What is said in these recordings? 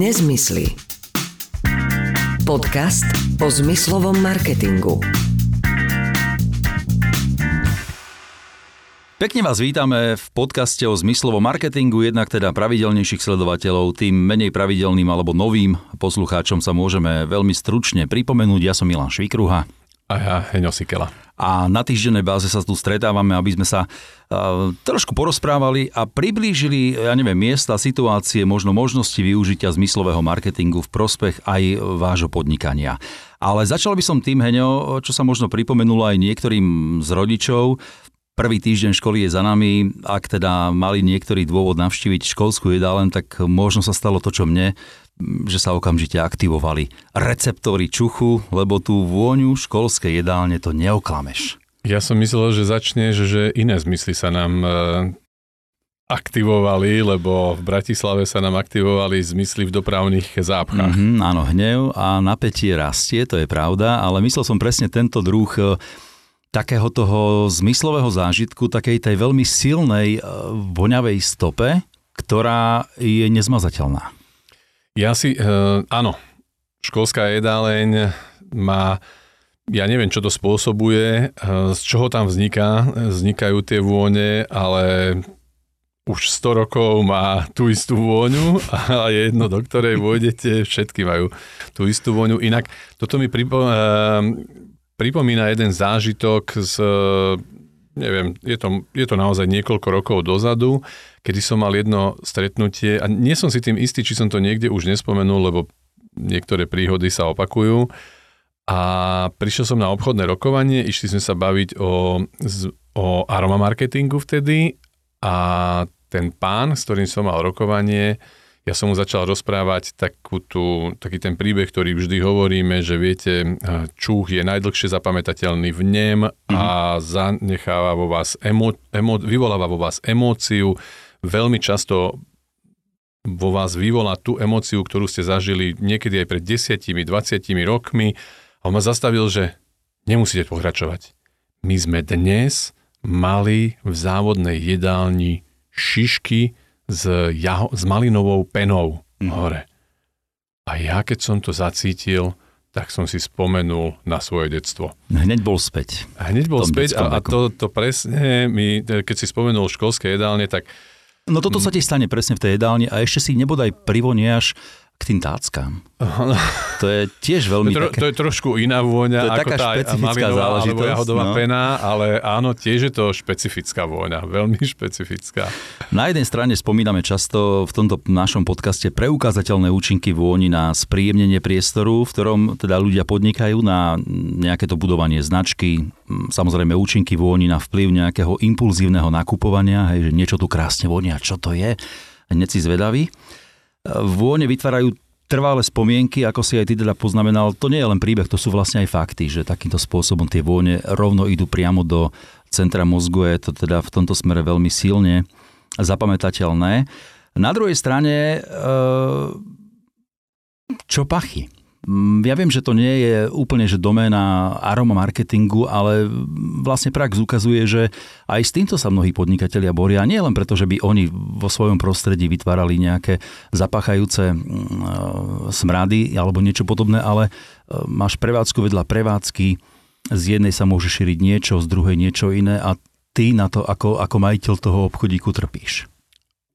Nezmysly. Podcast o zmyslovom marketingu. Pekne vás vítame v podcaste o zmyslovom marketingu, jednak teda pravidelnejších sledovateľov, tým menej pravidelným alebo novým poslucháčom sa môžeme veľmi stručne pripomenúť. Ja som Milan Švikruha. A ja, Heňo Sikela. A na týždennej báze sa tu stretávame, aby sme sa trošku porozprávali a priblížili, ja neviem, miesta, situácie, možno možnosti využitia zmyslového marketingu v prospech aj vášho podnikania. Ale začal by som tým, Heňo, čo sa možno pripomenulo aj niektorým z rodičov, Prvý týždeň školy je za nami. Ak teda mali niektorý dôvod navštíviť školskú jedálen, tak možno sa stalo to, čo mne, že sa okamžite aktivovali receptory čuchu, lebo tú vôňu školskej jedálne to neoklameš. Ja som myslel, že začne, že iné zmysly sa nám e, aktivovali, lebo v Bratislave sa nám aktivovali zmysly v dopravných zápchách. Mm-hmm, áno, hnev a napätie rastie, to je pravda, ale myslel som presne tento druh e, takého toho zmyslového zážitku, takej tej veľmi silnej e, voňavej stope, ktorá je nezmazateľná. Ja si, e, áno, školská jedáleň má, ja neviem, čo to spôsobuje, e, z čoho tam vzniká, vznikajú tie vône, ale už 100 rokov má tú istú vôňu a je jedno, do ktorej vôjdete, všetky majú tú istú vôňu. Inak toto mi pripo, pripomína jeden zážitok z, neviem, je to, je to naozaj niekoľko rokov dozadu, kedy som mal jedno stretnutie a nie som si tým istý, či som to niekde už nespomenul, lebo niektoré príhody sa opakujú. A prišiel som na obchodné rokovanie, išli sme sa baviť o, o aroma marketingu vtedy a ten pán, s ktorým som mal rokovanie, ja som mu začal rozprávať takú tú, taký ten príbeh, ktorý vždy hovoríme, že viete, čuch je najdlhšie zapamätateľný v nem mm-hmm. a zanecháva vo vás emo, emo, vyvoláva vo vás emóciu. Veľmi často vo vás vyvolá tú emóciu, ktorú ste zažili niekedy aj pred 10, 20 rokmi. A on ma zastavil, že nemusíte pokračovať. My sme dnes mali v závodnej jedálni šišky s, jaho, s malinovou penou mm. hore. A ja keď som to zacítil, tak som si spomenul na svoje detstvo. Hneď bol späť. A hneď bol späť a, a to, to presne, mi, keď si spomenul školské jedálne, tak No toto sa ti stane presne v tej jedálni a ešte si nebodaj privoniaš k tým táckám. To je tiež veľmi... To, také... to je trošku iná vôňa to je ako taká tá špecifická záležitosť. alebo jahodová no. pena, ale áno, tiež je to špecifická vôňa, veľmi špecifická. Na jednej strane spomíname často v tomto našom podcaste preukázateľné účinky vôni na spríjemnenie priestoru, v ktorom teda ľudia podnikajú na nejaké to budovanie značky, samozrejme účinky vôni na vplyv nejakého impulzívneho nakupovania, hej, že niečo tu krásne vonia, čo to je, hneď si zvedavý. Vône vytvárajú trvalé spomienky, ako si aj ty teda poznamenal, to nie je len príbeh, to sú vlastne aj fakty, že takýmto spôsobom tie vône rovno idú priamo do centra mozgu, je to teda v tomto smere veľmi silne zapamätateľné. Na druhej strane, čo pachy? Mm, ja viem, že to nie je úplne že doména aroma marketingu, ale vlastne prax ukazuje, že aj s týmto sa mnohí podnikatelia boria. Nie len preto, že by oni vo svojom prostredí vytvárali nejaké zapachajúce mm, e, smrady alebo niečo podobné, ale e, máš prevádzku vedľa prevádzky, z jednej sa môže šíriť niečo, z druhej niečo iné a ty na to ako, ako majiteľ toho obchodíku trpíš.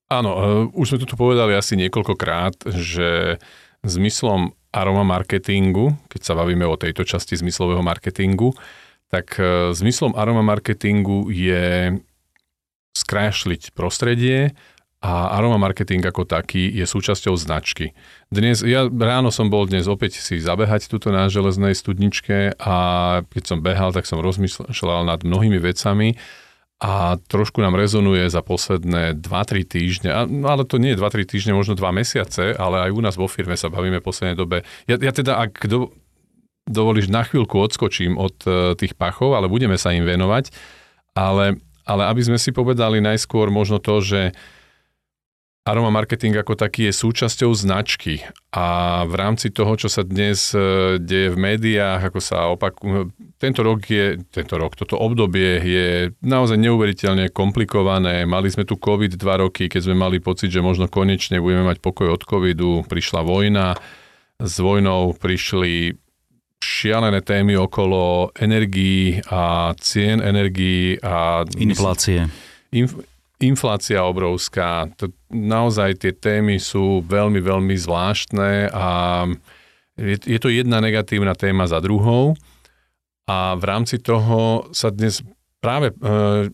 Áno, e, už sme tu povedali asi niekoľkokrát, že zmyslom aroma marketingu, keď sa bavíme o tejto časti zmyslového marketingu, tak e, zmyslom aroma marketingu je skrášliť prostredie a aroma marketing ako taký je súčasťou značky. Dnes, ja ráno som bol dnes opäť si zabehať tuto na železnej studničke a keď som behal, tak som rozmýšľal nad mnohými vecami a trošku nám rezonuje za posledné 2-3 týždne, no ale to nie je 2-3 týždne, možno 2 mesiace, ale aj u nás vo firme sa bavíme v poslednej dobe. Ja, ja teda, ak do, dovolíš, na chvíľku odskočím od uh, tých pachov, ale budeme sa im venovať, ale, ale aby sme si povedali najskôr možno to, že aroma marketing ako taký je súčasťou značky a v rámci toho, čo sa dnes e, deje v médiách, ako sa opakuje, tento rok je, tento rok, toto obdobie je naozaj neuveriteľne komplikované. Mali sme tu COVID dva roky, keď sme mali pocit, že možno konečne budeme mať pokoj od COVIDu, prišla vojna, s vojnou prišli šialené témy okolo energií a cien energií a... Inflácie. Inf- inflácia obrovská. To, naozaj tie témy sú veľmi, veľmi zvláštne a je, je to jedna negatívna téma za druhou a v rámci toho sa dnes práve e,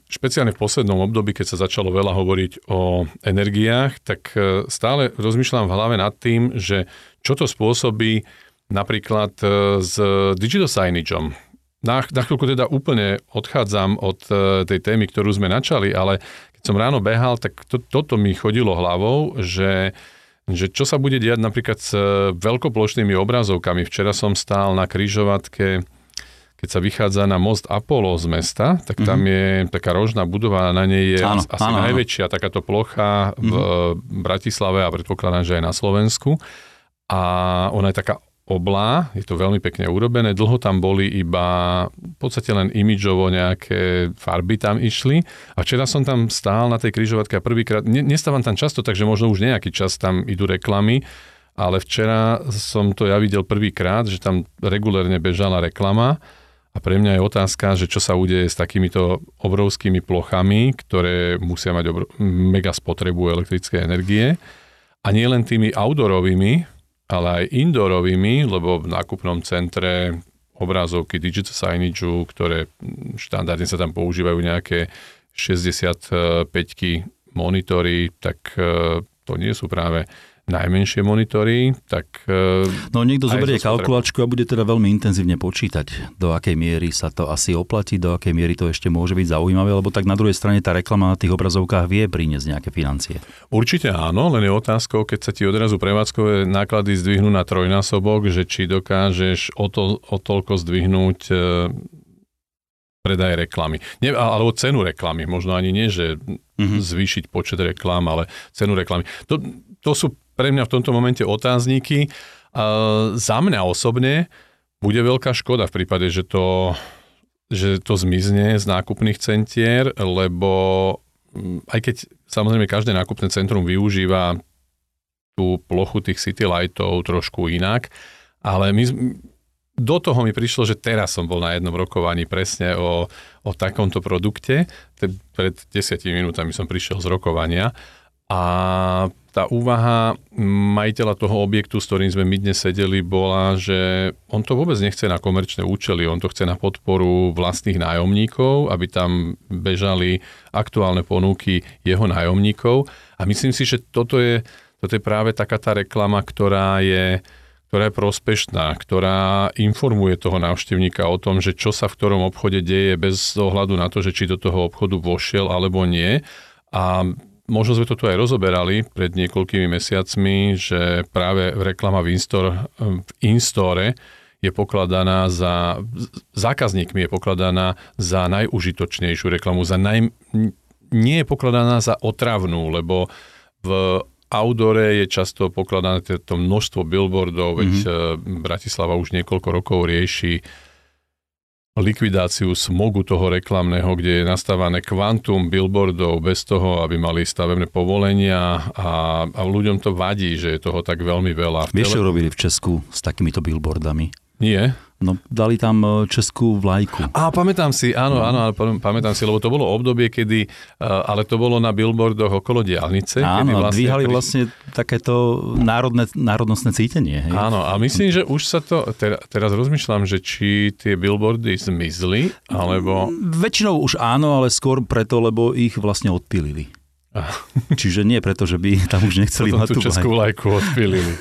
špeciálne v poslednom období, keď sa začalo veľa hovoriť o energiách, tak e, stále rozmýšľam v hlave nad tým, že čo to spôsobí napríklad e, s digital signageom. Na, na chvíľku teda úplne odchádzam od tej témy, ktorú sme načali, ale keď som ráno behal, tak to, toto mi chodilo hlavou, že, že čo sa bude diať napríklad s veľkoplošnými obrazovkami. Včera som stál na kryžovatke keď sa vychádza na most Apollo z mesta, tak tam mm-hmm. je taká rožná budova, na nej je áno, asi áno, najväčšia áno. takáto plocha v mm-hmm. Bratislave a predpokladám, že aj na Slovensku. A ona je taká oblá, je to veľmi pekne urobené, dlho tam boli iba v podstate len imidžovo nejaké farby tam išli a včera som tam stál na tej križovatke a prvýkrát, ne, nestávam tam často, takže možno už nejaký čas tam idú reklamy, ale včera som to ja videl prvýkrát, že tam regulérne bežala reklama a pre mňa je otázka, že čo sa udeje s takýmito obrovskými plochami, ktoré musia mať obr- mega spotrebu elektrické energie. A nie len tými outdoorovými, ale aj indoorovými, lebo v nákupnom centre obrazovky digital signage, ktoré štandardne sa tam používajú nejaké 65 monitory, tak e, to nie sú práve najmenšie monitory, tak... E, no niekto zoberie kalkulačku a bude teda veľmi intenzívne počítať, do akej miery sa to asi oplatí, do akej miery to ešte môže byť zaujímavé, lebo tak na druhej strane tá reklama na tých obrazovkách vie priniesť nejaké financie. Určite áno, len je otázkou, keď sa ti odrazu prevádzkové náklady zdvihnú na trojnásobok, že či dokážeš o, to, o toľko zdvihnúť e, predaj reklamy. Nie, alebo cenu reklamy. Možno ani nie, že mm-hmm. zvýšiť počet reklám, ale cenu reklamy. To, to sú pre mňa v tomto momente otázniky. Za mňa osobne bude veľká škoda v prípade, že to, že to zmizne z nákupných centier, lebo mm, aj keď samozrejme každé nákupné centrum využíva tú plochu tých city lightov trošku inak, ale my, do toho mi prišlo, že teraz som bol na jednom rokovaní presne o, o takomto produkte. Pred desiatimi minútami som prišiel z rokovania a tá úvaha majiteľa toho objektu, s ktorým sme my dnes sedeli, bola, že on to vôbec nechce na komerčné účely, on to chce na podporu vlastných nájomníkov, aby tam bežali aktuálne ponuky jeho nájomníkov. A myslím si, že toto je, toto je práve taká tá reklama, ktorá je, ktorá je prospešná, ktorá informuje toho návštevníka o tom, že čo sa v ktorom obchode deje bez ohľadu na to, že či do toho obchodu vošiel alebo nie. A možno sme to tu aj rozoberali pred niekoľkými mesiacmi, že práve reklama v, Instore, v Instore je pokladaná za, zákazníkmi je pokladaná za najužitočnejšiu reklamu, za naj, nie je pokladaná za otravnú, lebo v outdoore je často pokladané to množstvo billboardov, mm-hmm. veď mhm. eh, Bratislava už niekoľko rokov rieši likvidáciu smogu toho reklamného, kde je nastávané kvantum billboardov bez toho, aby mali stavebné povolenia a, a ľuďom to vadí, že je toho tak veľmi veľa. Vieš, čo robili v Česku s takýmito billboardami? Nie. No, dali tam e, českú vlajku. A pamätám si, áno, áno, pamätám si, lebo to bolo obdobie, kedy, e, ale to bolo na billboardoch okolo diálnice. Áno, kedy vlastne dvíhali pri... vlastne takéto národné, národnostné cítenie. Hej? Áno, a myslím, že už sa to, teraz, teraz rozmýšľam, že či tie billboardy zmizli, alebo... Väčšinou už áno, ale skôr preto, lebo ich vlastne odpilili. Čiže nie preto, že by tam už nechceli mať tú českú lajku odpilili.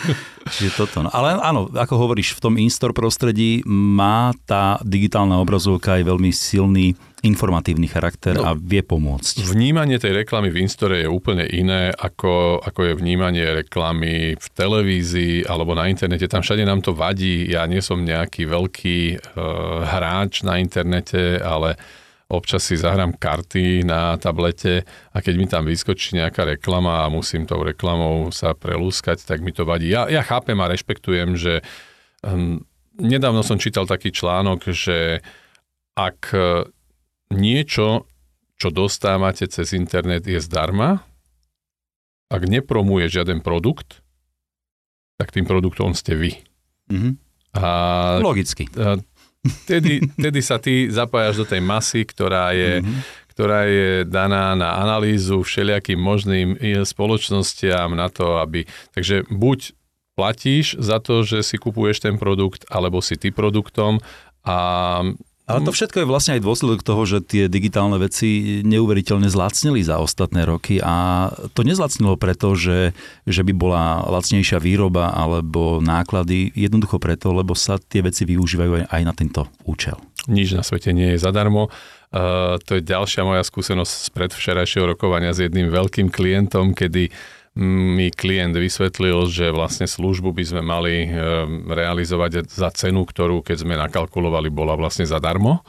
Čiže toto. No. Ale áno, ako hovoríš, v tom in-store prostredí má tá digitálna obrazovka aj veľmi silný informatívny charakter no, a vie pomôcť. Vnímanie tej reklamy v Instore je úplne iné, ako, ako je vnímanie reklamy v televízii alebo na internete. Tam všade nám to vadí. Ja nie som nejaký veľký uh, hráč na internete, ale občas si zahrám karty na tablete a keď mi tam vyskočí nejaká reklama a musím tou reklamou sa prelúskať, tak mi to vadí. Ja, ja chápem a rešpektujem, že um, nedávno som čítal taký článok, že ak e, niečo, čo dostávate cez internet je zdarma, ak nepromuje žiaden produkt, tak tým produktom ste vy. Mm-hmm. A, Logicky. A, Tedy, tedy sa ty zapájaš do tej masy, ktorá je, mm-hmm. ktorá je daná na analýzu všelijakým možným spoločnostiam na to, aby... Takže buď platíš za to, že si kupuješ ten produkt, alebo si ty produktom a ale to všetko je vlastne aj dôsledok toho, že tie digitálne veci neuveriteľne zlacnili za ostatné roky a to nezlacnilo preto, že, že by bola lacnejšia výroba alebo náklady, jednoducho preto, lebo sa tie veci využívajú aj na tento účel. Nič na svete nie je zadarmo. Uh, to je ďalšia moja skúsenosť z predvčerajšieho rokovania s jedným veľkým klientom, kedy mi klient vysvetlil, že vlastne službu by sme mali ehm, realizovať za cenu, ktorú keď sme nakalkulovali, bola vlastne zadarmo.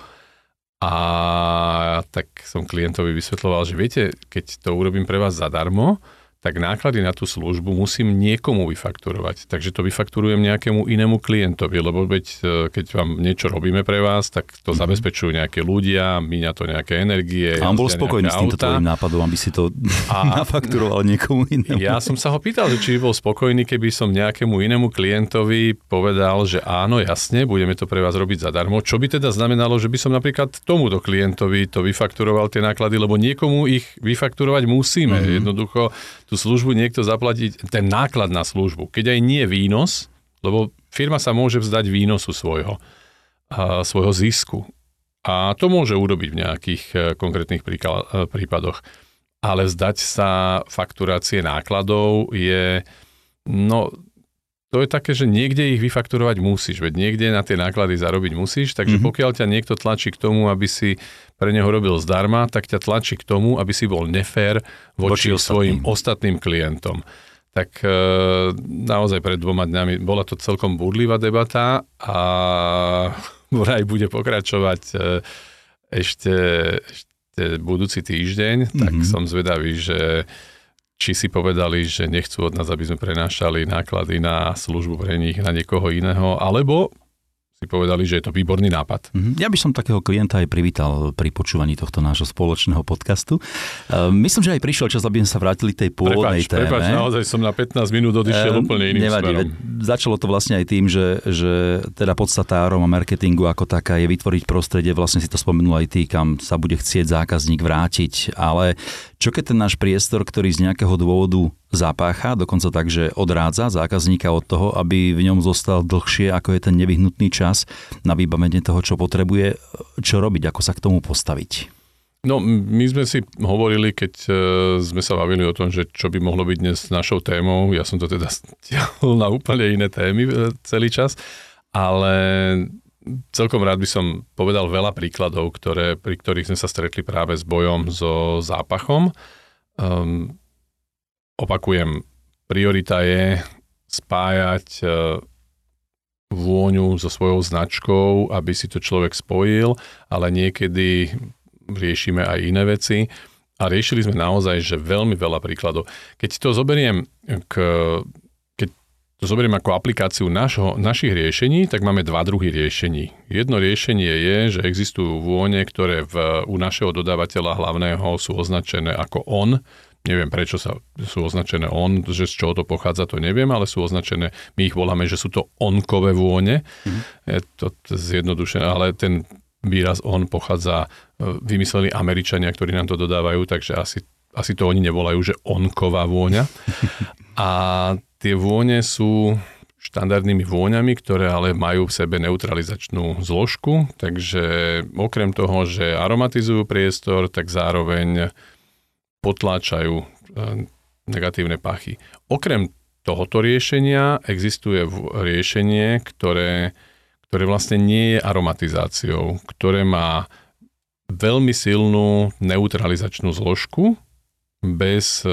A tak som klientovi vysvetloval, že viete, keď to urobím pre vás zadarmo, tak náklady na tú službu musím niekomu vyfakturovať. Takže to vyfakturujem nejakému inému klientovi, lebo veď, e, keď vám niečo robíme pre vás, tak to mm-hmm. zabezpečujú nejaké ľudia, míňa to nejaké energie. A on bol spokojný s týmto tvojim nápadom, aby si to a nafakturoval niekomu inému. Ja som sa ho pýtal, že či by bol spokojný, keby som nejakému inému klientovi povedal, že áno, jasne, budeme to pre vás robiť zadarmo. Čo by teda znamenalo, že by som napríklad tomuto klientovi to vyfakturoval tie náklady, lebo niekomu ich vyfakturovať musíme. Mm-hmm. Jednoducho tú službu niekto zaplatiť, ten náklad na službu, keď aj nie výnos, lebo firma sa môže vzdať výnosu svojho, a svojho zisku. A to môže urobiť v nejakých e, konkrétnych e, prípadoch. Ale vzdať sa fakturácie nákladov je, no, to je také, že niekde ich vyfakturovať musíš, veď niekde na tie náklady zarobiť musíš, takže mm-hmm. pokiaľ ťa niekto tlačí k tomu, aby si pre neho robil zdarma, tak ťa tlačí k tomu, aby si bol nefér voči, voči svojim ostatným klientom. Tak e, naozaj pred dvoma dňami bola to celkom búrlivá debata a vraj bude pokračovať e, ešte, ešte budúci týždeň, mm-hmm. tak mhm. som zvedavý, že či si povedali, že nechcú od nás, aby sme prenášali náklady na službu pre nich na niekoho iného, alebo si povedali, že je to výborný nápad. Mhm. Ja by som takého klienta aj privítal pri počúvaní tohto nášho spoločného podcastu. Ehm, myslím, že aj prišiel čas, aby sme sa vrátili tej pôvodnej prepač, téme. Prepač, naozaj som na 15 minút odišiel um, úplne iným nevadí, smerom. Začalo to vlastne aj tým, že, že teda podstata aroma marketingu ako taká je vytvoriť prostredie, vlastne si to spomenul aj ty, kam sa bude chcieť zákazník vrátiť, ale čo keď ten náš priestor, ktorý z nejakého dôvodu zapácha, dokonca tak, že odrádza zákazníka od toho, aby v ňom zostal dlhšie, ako je ten nevyhnutný čas na vybavenie toho, čo potrebuje, čo robiť, ako sa k tomu postaviť. No, my sme si hovorili, keď e, sme sa bavili o tom, že čo by mohlo byť dnes našou témou, ja som to teda stiahol na úplne iné témy e, celý čas, ale celkom rád by som povedal veľa príkladov, ktoré, pri ktorých sme sa stretli práve s bojom so zápachom. Um, Opakujem, priorita je spájať e, vôňu so svojou značkou, aby si to človek spojil, ale niekedy riešime aj iné veci. A riešili sme naozaj, že veľmi veľa príkladov. Keď to zoberiem k to zoberiem ako aplikáciu našho, našich riešení, tak máme dva druhy riešení. Jedno riešenie je, že existujú vône, ktoré v, u našeho dodávateľa hlavného sú označené ako on, Neviem, prečo sa, sú označené on, že z čoho to pochádza, to neviem, ale sú označené, my ich voláme, že sú to onkové vône. Mm-hmm. Je to zjednodušené, ale ten výraz on pochádza, e, vymysleli Američania, ktorí nám to dodávajú, takže asi, asi to oni nevolajú, že onková vôňa. A tie vône sú štandardnými vôňami, ktoré ale majú v sebe neutralizačnú zložku, takže okrem toho, že aromatizujú priestor, tak zároveň potláčajú e, negatívne pachy. Okrem tohoto riešenia existuje riešenie, ktoré, ktoré vlastne nie je aromatizáciou, ktoré má veľmi silnú neutralizačnú zložku bez e,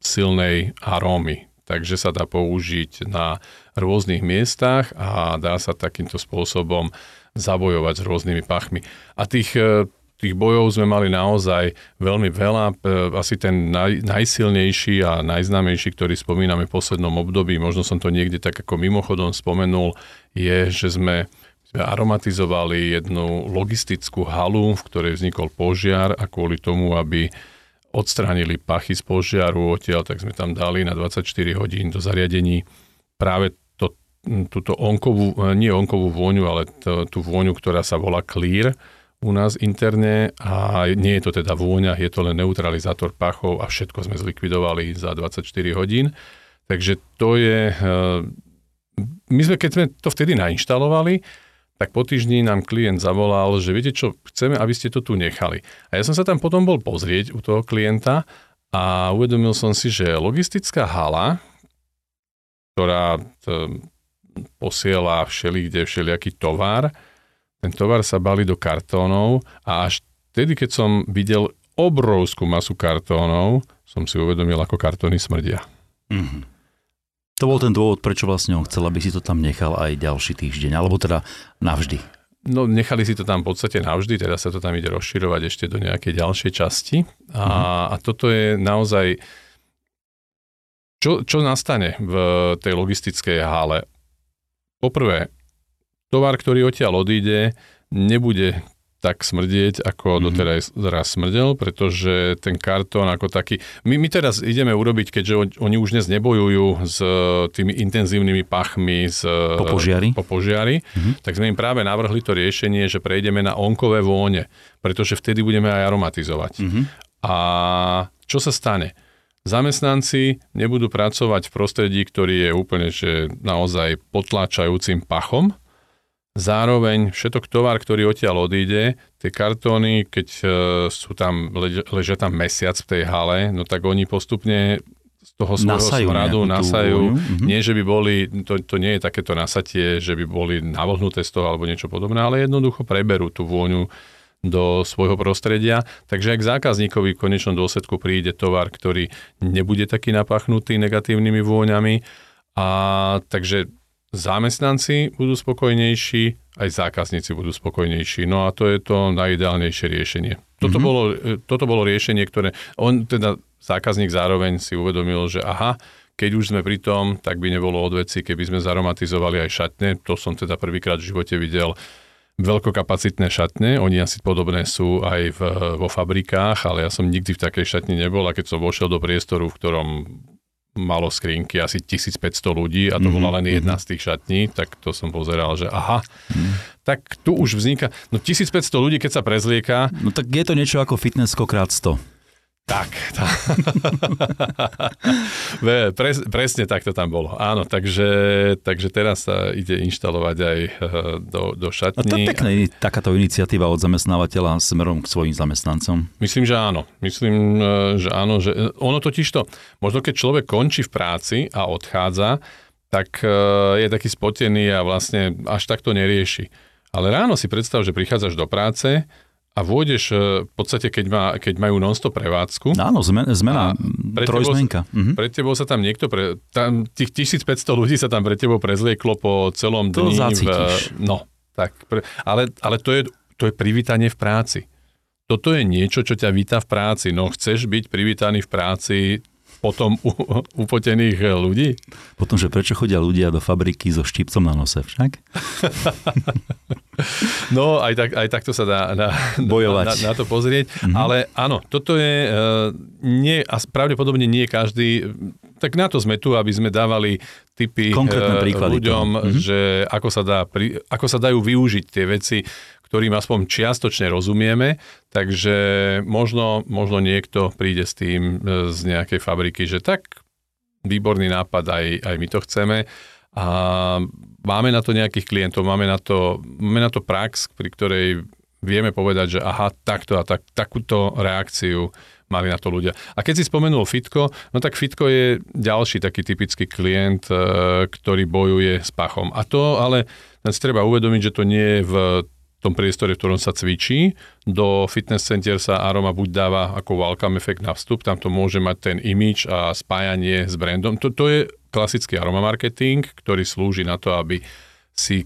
silnej arómy. Takže sa dá použiť na rôznych miestach a dá sa takýmto spôsobom zabojovať s rôznymi pachmi. A tých, e, tých bojov sme mali naozaj veľmi veľa. E, asi ten naj, najsilnejší a najznámejší, ktorý spomíname v poslednom období, možno som to niekde tak ako mimochodom spomenul, je, že sme aromatizovali jednu logistickú halu, v ktorej vznikol požiar a kvôli tomu, aby odstránili pachy z požiaru odtiaľ, tak sme tam dali na 24 hodín do zariadení práve to, túto onkovú, nie onkovú vôňu, ale to, tú vôňu, ktorá sa volá Clear, u nás interne a nie je to teda vôňa, je to len neutralizátor pachov a všetko sme zlikvidovali za 24 hodín. Takže to je... Eh, my sme, keď sme to vtedy nainštalovali, tak po týždni nám klient zavolal, že viete čo, chceme, aby ste to tu nechali. A ja som sa tam potom bol pozrieť u toho klienta a uvedomil som si, že logistická hala, ktorá posiela všelikde všelijaký tovar, ten tovar sa bali do kartónov a až vtedy, keď som videl obrovskú masu kartónov, som si uvedomil, ako kartóny smrdia. Mm-hmm. To bol ten dôvod, prečo vlastne on chcel, aby si to tam nechal aj ďalší týždeň, alebo teda navždy. No nechali si to tam v podstate navždy, teraz sa to tam ide rozširovať ešte do nejakej ďalšej časti. A, mm-hmm. a toto je naozaj... Čo, čo nastane v tej logistickej hale? Poprvé, tovar, ktorý odtiaľ odíde, nebude tak smrdieť, ako mm-hmm. doteraz raz smrdel, pretože ten kartón ako taký... My, my teraz ideme urobiť, keďže oni už dnes nebojujú s tými intenzívnymi pachmi z, po požiari, po požiari mm-hmm. tak sme im práve navrhli to riešenie, že prejdeme na onkové vône, pretože vtedy budeme aj aromatizovať. Mm-hmm. A čo sa stane? Zamestnanci nebudú pracovať v prostredí, ktorý je úplne že naozaj potláčajúcim pachom, Zároveň všetok tovar, ktorý odtiaľ odíde, tie kartóny, keď e, sú tam, ležia tam mesiac v tej hale, no tak oni postupne z toho svojho nasajú smradu nasajú. Mm-hmm. Nie, že by boli, to, to nie je takéto nasatie, že by boli navohnuté z toho alebo niečo podobné, ale jednoducho preberú tú vôňu do svojho prostredia. Takže ak zákazníkovi v konečnom dôsledku príde tovar, ktorý nebude taký napachnutý negatívnymi vôňami, a takže zamestnanci budú spokojnejší, aj zákazníci budú spokojnejší. No a to je to najideálnejšie riešenie. Toto, mm-hmm. bolo, e, toto bolo riešenie, ktoré on teda zákazník zároveň si uvedomil, že aha, keď už sme pri tom, tak by nebolo odveci, keby sme zaromatizovali aj šatne. To som teda prvýkrát v živote videl veľkokapacitné šatne. Oni asi podobné sú aj v, vo fabrikách, ale ja som nikdy v takej šatni nebol a keď som vošiel do priestoru, v ktorom malo skrinky asi 1500 ľudí a to mm-hmm. bola len jedna mhm. z tých šatní, tak to som pozeral, že aha, mm. tak tu už vzniká, no 1500 ľudí, keď sa prezlieka. No tak je to niečo ako fitness krát 100. Tak, tá. Pres, presne tak to tam bolo. Áno, takže, takže teraz sa ide inštalovať aj eh, do, do šatní. A to je pekná takáto iniciatíva od zamestnávateľa smerom k svojim zamestnancom. Myslím, že áno. Myslím, eh, že áno. Že eh, ono totiž to, možno keď človek končí v práci a odchádza, tak je taký spotený a vlastne až tak to nerieši. Ale ráno si predstav, že prichádzaš do práce, a vôjdeš e, v podstate, keď, má, keď majú non-stop prevádzku. No áno, zmena, zmena trojzmenka. Tebou, mhm. Pred tebou sa tam niekto, pre, tam, tých 1500 ľudí sa tam pre tebou prezlieklo po celom to dni. V, no, tak, pre, ale, ale to, je, to je privítanie v práci. Toto je niečo, čo ťa víta v práci. No chceš byť privítaný v práci, potom u, upotených eh, ľudí? Potom, že prečo chodia ľudia do fabriky so štipcom na nose však? no, aj, tak, aj takto sa dá na, Bojovať. na, na to pozrieť. Mm-hmm. Ale áno, toto je uh, nie, a pravdepodobne nie každý, tak na to sme tu, aby sme dávali typy uh, ľuďom, mm-hmm. že ako sa, dá, ako sa dajú využiť tie veci, ktorým aspoň čiastočne rozumieme, takže možno, možno niekto príde s tým e, z nejakej fabriky, že tak výborný nápad, aj, aj my to chceme a máme na to nejakých klientov, máme na to, máme na to prax, pri ktorej vieme povedať, že aha, takto a tak, takúto reakciu mali na to ľudia. A keď si spomenul Fitko, no tak Fitko je ďalší taký typický klient, e, ktorý bojuje s pachom. A to ale si treba uvedomiť, že to nie je v tom priestore, v ktorom sa cvičí. Do fitness center sa Aroma buď dáva ako welcome efekt na vstup, tam to môže mať ten image a spájanie s brandom. To, to je klasický aroma marketing, ktorý slúži na to, aby si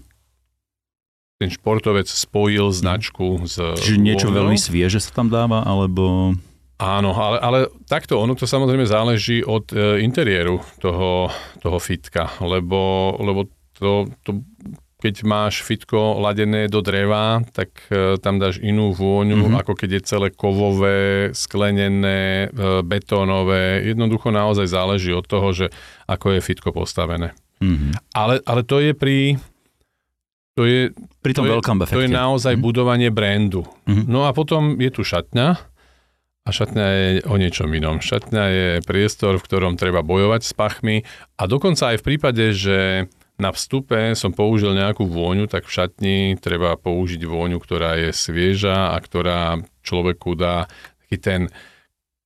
ten športovec spojil značku s Čiže niečo vôňou. veľmi svieže sa tam dáva, alebo... Áno, ale, ale takto, ono to samozrejme záleží od e, interiéru toho, toho fitka, lebo, lebo to, to, keď máš fitko ladené do dreva, tak e, tam dáš inú vôňu, mm-hmm. ako keď je celé kovové, sklenené, e, betónové. Jednoducho naozaj záleží od toho, že ako je fitko postavené. Mm-hmm. Ale, ale to je pri... To je, Pri tom to je, veľkom to efekte. je naozaj Mhm. budovanie brandu. Mhm. No a potom je tu šatňa a šatňa je o niečom inom. Šatňa je priestor, v ktorom treba bojovať s pachmi a dokonca aj v prípade, že na vstupe som použil nejakú vôňu, tak v šatni treba použiť vôňu, ktorá je svieža a ktorá človeku dá taký ten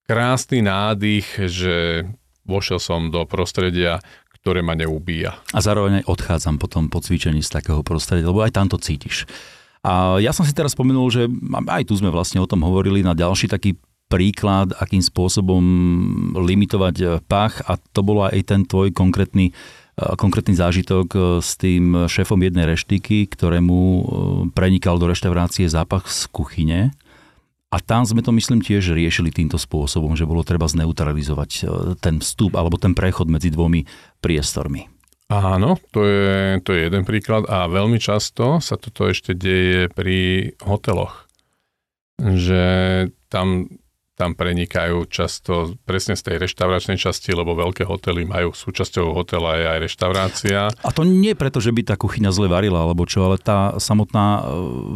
krásny nádych, že vošiel som do prostredia, ktoré ma neubíja. A zároveň odchádzam potom po cvičení z takého prostredia, lebo aj tam to cítiš. A ja som si teraz spomenul, že aj tu sme vlastne o tom hovorili na ďalší taký príklad, akým spôsobom limitovať pach a to bolo aj ten tvoj konkrétny, eh, konkrétny zážitok eh, s tým šéfom jednej reštiky, ktorému eh, prenikal do reštaurácie zápach z kuchyne. A tam sme to, myslím, tiež riešili týmto spôsobom, že bolo treba zneutralizovať eh, ten vstup alebo ten prechod medzi dvomi priestormi. Áno, to je, to je jeden príklad a veľmi často sa toto ešte deje pri hoteloch. Že tam, tam prenikajú často presne z tej reštauračnej časti, lebo veľké hotely majú súčasťou hotela je aj reštaurácia. A to nie preto, že by tá kuchyňa zle varila, alebo čo, ale tá samotná e,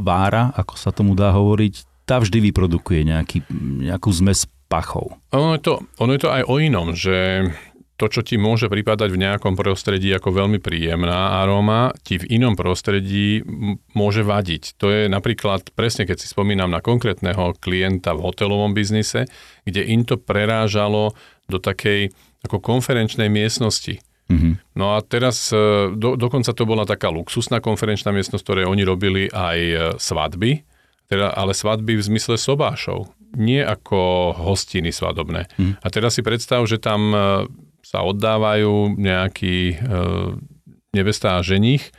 vára, ako sa tomu dá hovoriť, tá vždy vyprodukuje nejaký, nejakú zmes pachov. Ono je, to, ono je to aj o inom, že to, čo ti môže pripadať v nejakom prostredí ako veľmi príjemná aróma, ti v inom prostredí môže vadiť. To je napríklad, presne keď si spomínam na konkrétneho klienta v hotelovom biznise, kde im to prerážalo do takej ako konferenčnej miestnosti. Mhm. No a teraz, e, do, dokonca to bola taká luxusná konferenčná miestnosť, ktoré oni robili aj e, svadby, teda, ale svadby v zmysle sobášov, nie ako hostiny svadobné. Mhm. A teraz si predstav, že tam e, sa oddávajú nejaký e, nevesta a ženich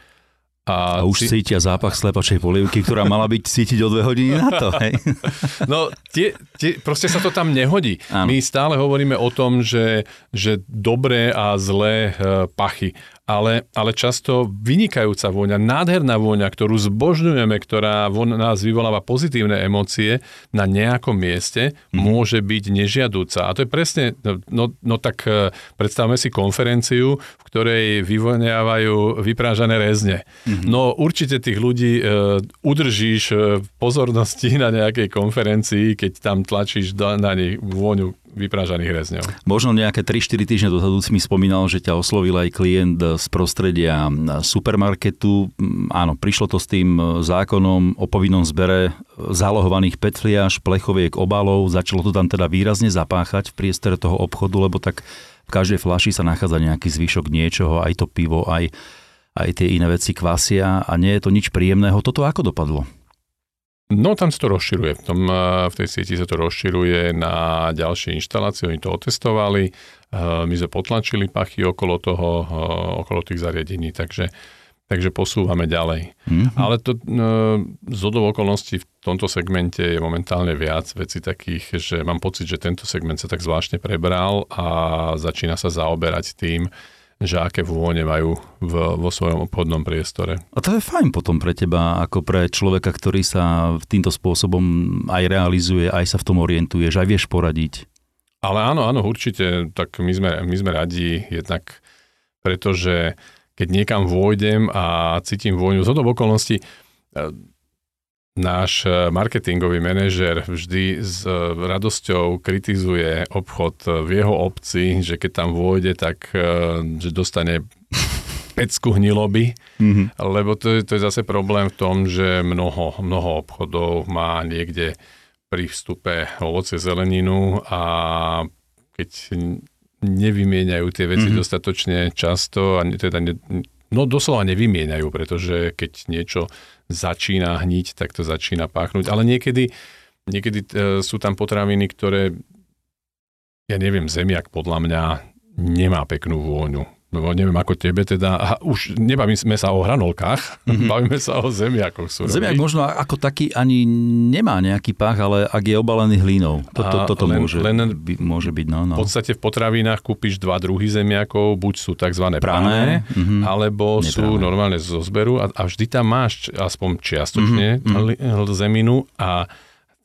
a, A už cítia zápach slepačej polievky, ktorá mala byť cítiť o dve hodiny na to. Hej? No, tie, tie, proste sa to tam nehodí. Áno. My stále hovoríme o tom, že, že dobré a zlé e, pachy, ale, ale často vynikajúca vôňa, nádherná vôňa, ktorú zbožňujeme, ktorá von nás vyvoláva pozitívne emócie na nejakom mieste, mm. môže byť nežiadúca. A to je presne, no, no, no tak e, predstavme si konferenciu, v ktorej vyvoniavajú vyprážané rezne. Mm-hmm. No určite tých ľudí e, udržíš e, v pozornosti na nejakej konferencii, keď tam tlačíš na nich vôňu vyprážaných rezňov. Možno nejaké 3-4 týždne dozadu si mi spomínal, že ťa oslovil aj klient z prostredia supermarketu. Mm, Áno, prišlo to s tým zákonom o povinnom zbere zálohovaných petfliaž, plechoviek, obalov. Začalo to tam teda výrazne zapáchať v priestore toho obchodu, lebo tak v každej flaši sa nachádza nejaký zvyšok niečoho, aj to pivo, aj, aj tie iné veci kvasia a nie je to nič príjemného. Toto ako dopadlo? No tam sa to rozširuje. V, tom, eh, v tej sieti sa to rozširuje na ďalšie inštalácie. Oni to otestovali. eh, My sme potlačili pachy okolo toho, eh, okolo tých zariadení, takže, takže posúvame ďalej. Hm? Ale to z okolností v tomto segmente je momentálne viac vecí takých, že mám pocit, že tento segment sa tak zvláštne prebral a začína sa zaoberať tým, že aké vône majú v, vo svojom obchodnom priestore. A to je fajn potom pre teba, ako pre človeka, ktorý sa týmto spôsobom aj realizuje, aj sa v tom orientuješ, aj vieš poradiť. Ale áno, áno, určite, tak my sme, my sme radi jednak, pretože keď niekam vôjdem a cítim vôňu, z okolností, eh, náš eh, marketingový manažer vždy s eh, radosťou kritizuje obchod v jeho obci, že keď tam vôjde, tak že dostane pecku hniloby, Mm-hmm. lebo to je, to je zase problém v tom, že mnoho, mnoho obchodov má niekde pri vstupe ovoce zeleninu a keď nevymieňajú tie veci Mhm. mm-hmm. dostatočne často a teda ne, no doslova nevymieňajú, pretože keď niečo začína hniť, tak to začína páchnuť. Ale niekedy, niekedy e, sú tam potraviny, ktoré ja neviem, zemiak podľa mňa nemá peknú vôňu. No neviem ako tebe teda, a už nebavíme sa o hranolkách, mm-hmm. bavíme sa o zemiakoch surových. Zemiak možno ako taký ani nemá nejaký pách, ale ak je obalený hlínou, to, to, toto len, môže, len, by, môže byť. No, no. V podstate v potravinách kúpiš dva druhy zemiakov, buď sú tzv. prané, mm-hmm. alebo Neprané. sú normálne zo zberu a, a vždy tam máš aspoň čiastočne mm-hmm. zeminu a,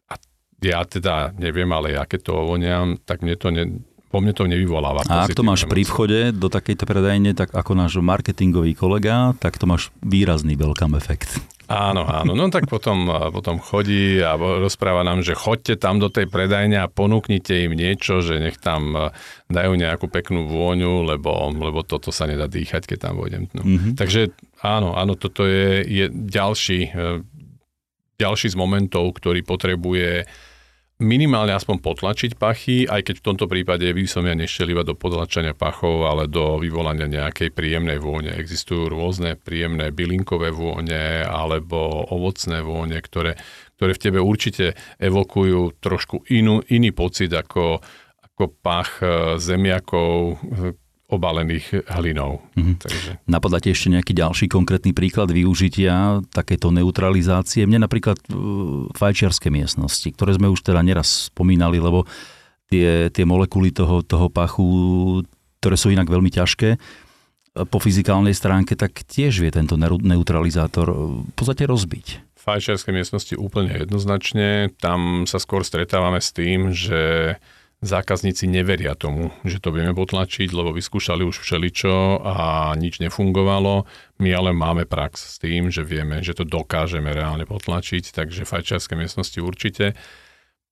a ja teda neviem, ale ja keď to ovoniam, tak mne to ne, po mne to nevyvoláva. A ak to máš pri vchode do takejto predajne, tak ako náš marketingový kolega, tak to máš výrazný welcome efekt. Áno, áno. No tak potom, potom chodí a rozpráva nám, že chodte tam do tej predajne a ponúknite im niečo, že nech tam dajú nejakú peknú vôňu, lebo, lebo toto sa nedá dýchať, keď tam vôjdem. No. Mm-hmm. Takže áno, áno, toto je, je ďalší, e, ďalší z momentov, ktorý potrebuje minimálne aspoň potlačiť pachy, aj keď v tomto prípade by som ja nešiel iba do potlačenia pachov, ale do vyvolania nejakej príjemnej vône. Existujú rôzne príjemné bylinkové vône alebo ovocné vône, ktoré, ktoré v tebe určite evokujú trošku inú, iný pocit ako, ako pach eh, zemiakov, obalených hlinou. Mm-hmm. Takže. Napadá ti ešte nejaký ďalší konkrétny príklad využitia takéto neutralizácie? Mne napríklad e, fajčiarske miestnosti, ktoré sme už teda neraz spomínali, lebo tie, tie molekuly toho, toho pachu, ktoré sú inak veľmi ťažké, e, po fyzikálnej stránke, tak tiež vie tento neutralizátor e, v podstate rozbiť. Fajčiarske miestnosti úplne jednoznačne. Tam sa skôr stretávame s tým, že zákazníci neveria tomu, že to vieme potlačiť, lebo vyskúšali už všeličo a nič nefungovalo. My ale máme prax s tým, že vieme, že to dokážeme reálne potlačiť, takže fajčiarske miestnosti určite.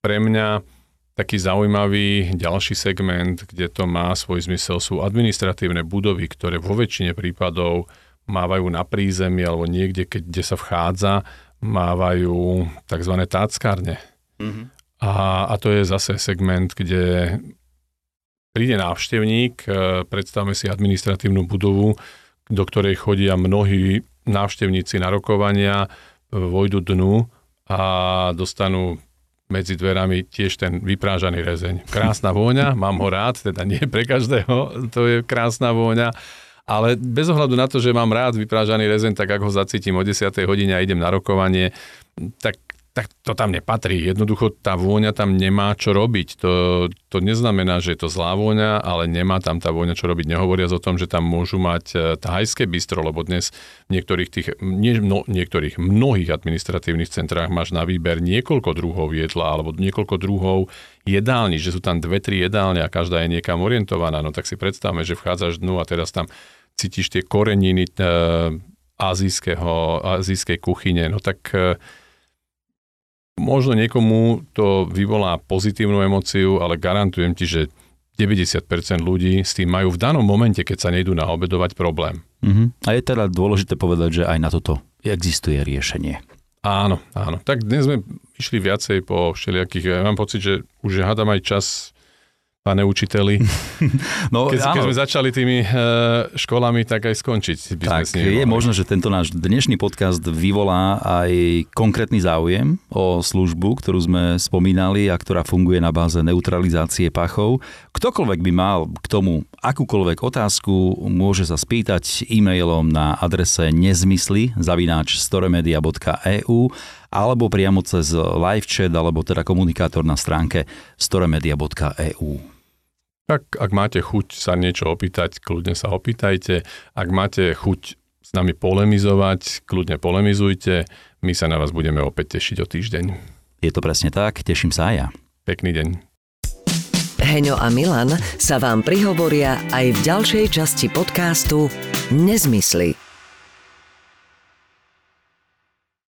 Pre mňa taký zaujímavý ďalší segment, kde to má svoj zmysel, sú administratívne budovy, ktoré vo väčšine prípadov mávajú na prízemí alebo niekde, keď, kde sa vchádza, mávajú tzv. táckárne. Mm-hmm. A, a to je zase segment, kde príde návštevník, e, predstavme si administratívnu budovu, do ktorej chodia mnohí návštevníci na rokovania, vojdu dnu a dostanú medzi dverami tiež ten vyprážaný rezeň. Krásna vôňa, mám ho rád, teda nie pre každého, to je krásna vôňa, ale bez ohľadu na to, že mám rád vyprážaný rezeň, tak ak ho zacítim o 10. hodine a idem na rokovanie, tak tak to tam nepatrí. Jednoducho tá vôňa tam nemá čo robiť. To, to neznamená, že je to zlá vôňa, ale nemá tam tá vôňa čo robiť. Nehovoriac o tom, že tam môžu mať e, thajské bistro, lebo dnes v niektorých tých, nie, no, niektorých, mnohých administratívnych centrách máš na výber niekoľko druhov jedla alebo niekoľko druhov jedálni, že sú tam dve, tri jedálne a každá je niekam orientovaná. No tak si predstavme, že vchádzaš dnu a teraz tam cítiš tie koreniny e, azijskej kuchyne. No tak e, Možno niekomu to vyvolá pozitívnu emociu, ale garantujem ti, že 90% ľudí s tým majú v danom momente, keď sa nejdú naobedovať problém. Uh-huh. A je teda dôležité povedať, že aj na toto existuje riešenie. Áno, áno. Tak dnes sme išli viacej po všelijakých, ja mám pocit, že už hádam aj čas pane učiteli. No, keď, keď sme začali tými uh, školami, tak aj skončiť. By tak sme je možno, že tento náš dnešný podcast vyvolá aj konkrétny záujem o službu, ktorú sme spomínali a ktorá funguje na báze neutralizácie pachov. Ktokoľvek by mal k tomu akúkoľvek otázku, môže sa spýtať e-mailom na adrese nezmysly zavináč storemedia.eu alebo priamo cez live chat alebo teda komunikátor na stránke storemedia.eu. Tak ak máte chuť sa niečo opýtať, kľudne sa opýtajte. Ak máte chuť s nami polemizovať, kľudne polemizujte. My sa na vás budeme opäť tešiť o týždeň. Je to presne tak, teším sa aj ja. Pekný deň. Heňo a Milan sa vám prihovoria aj v ďalšej časti podcastu Nezmysly.